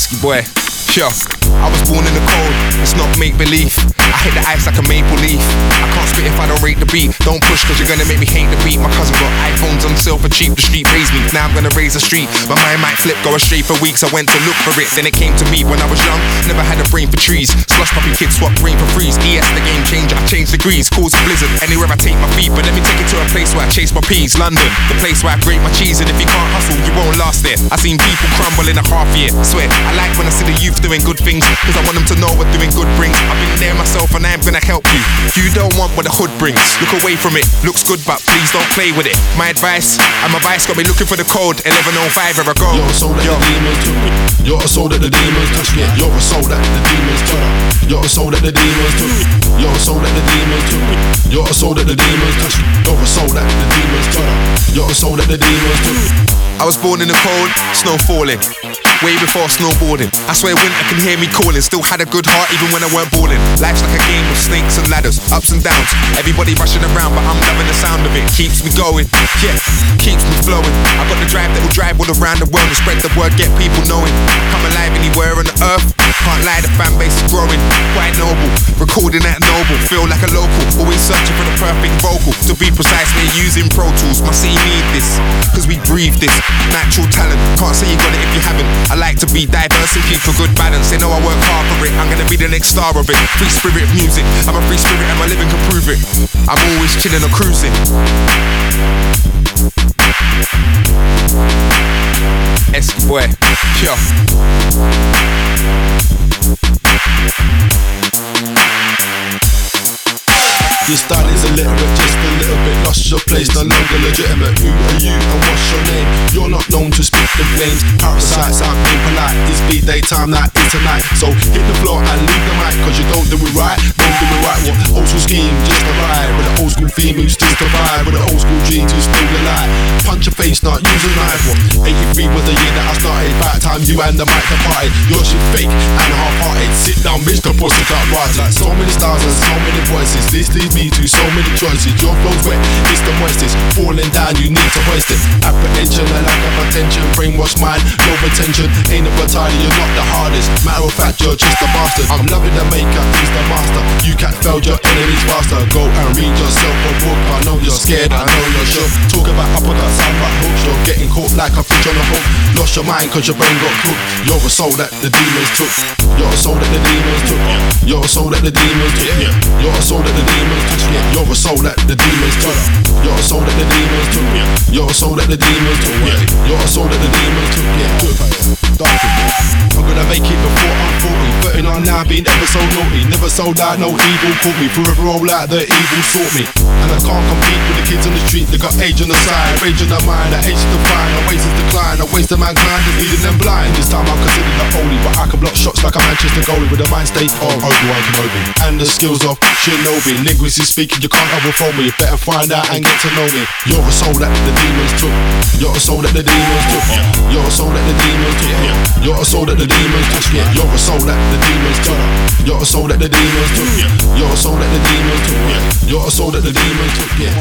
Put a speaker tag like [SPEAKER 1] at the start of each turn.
[SPEAKER 1] Boy, sure. I was born in the cold, it's not make believe. I hit the ice like a maple leaf. I can't spit if I don't rate the beat. Don't push cause you're gonna make me hate the beat. My cousin got iPhones sale for cheap, the street raised me. Now I'm gonna raise the street. My mind might flip, go astray for weeks. I went to look for it, then it came to me. When I was young, never had a brain for trees. Slush puppy kids swap brain for freeze. ES the game changer, I change degrees, cause a blizzard. Anywhere I take my feet, but let me take it to a place where I chase my peas. London, the place where I grate my cheese. And if you can't hustle, you won't last there. I seen people crumble in a half year. Swear, I like when I see the youth doing good things, cause I want them to know what doing good brings. I've been there myself and I'm gonna help you. You don't want what the hood brings. Look away from it. Looks good, but please don't play with it. My advice, and my vice got me looking for the code 1105 where I go.
[SPEAKER 2] You're a soul that
[SPEAKER 1] Yo.
[SPEAKER 2] the demons took. You're a soul that the demons touch. Yeah, you're a soul that the demons took. You're a soul that the demons took. You're a soul that the demons took. You're a soul that the demons touch. You're a soul that the demons took. You're a soul that the demons took.
[SPEAKER 1] I was born in the cold, snow falling. Way before snowboarding. I swear winter can hear me calling. Still had a good heart even when I weren't balling. Life's like a game of snakes and ladders, ups and downs. Everybody rushing around, but I'm loving the sound of it. Keeps me going, yeah, keeps me flowing. I got the drive that will drive all around the world and spread the word, get people knowing. Come alive anywhere on the earth. Noble. Feel like a local, always searching for the perfect vocal. To be precise, we're using Pro Tools. My need this, cause we breathe this. Natural talent, can't say you got it if you haven't. I like to be diverse and keep a good balance. They know I work hard for it. I'm gonna be the next star of it. Free spirit music. I'm a free spirit and my living can prove it. I'm always chilling or cruising.
[SPEAKER 2] Eskiboy. Place, no longer legitimate. Who are you and what's your name? You're not known to speak the flames. Parasites, I'm being polite. It's be daytime, night is tonight. So hit the floor and leave the mic, cause you don't do it right. Don't do it right. What old school scheme, just a. With an old school theme, who's still survive. With an old school dreams, who's still alive. Punch your face, not use a knife. What 83 was the year that I started. About time you and the mic departed. Your shit fake and half-hearted. Sit down, bitch, the pussy got right. Like so many stars and so many voices. This leads me to so many choices. Your flow's wet, it's the moistest. Falling down, you need to hoist it. Apprehension, a lack of attention. Brainwash mind, no attention. Ain't a battalion, you're not the hardest. Matter of fact, you're just a bastard. I'm loving the maker, he's the master. You can't fail your enemies faster. Go and read yourself a book. You're scared, I know you're shook. Talk about uppercuts, sound like hooks. You're getting caught like a fish on a hook. Lost your mind cause your brain got cooked. You're a soul that the demons took. You're a soul that the demons took. You're a soul that the demons took. You're a soul that the demons took. You're a soul that the demons took. You're a soul that the demons took. You're a soul that the demons took. You're a soul that the demons took. I'm 40. 39 now, being ever so naughty. Never sold out, no evil caught me. Forever roll out, the evil sought me. And I can't compete with the kids on the street. They got age on the side, rage on the mind. The age to define, the waste is decline. The waste of mankind is leading them blind. This time I'm considered the holy, but I can block shots like a Manchester goalie with a mind state of Obi-Wan Kenobi. And the skills of Shinobi. Linguistically speaking, you can't overthrow me. Better find out and get to know me. You're a soul that the demons took. You're a soul that the demons took. You're a soul that the demons took. You're a soul that the demons took. You're a soul that the demons took. You're a soul that the demons took. You're a soul that the demons took. Yeah.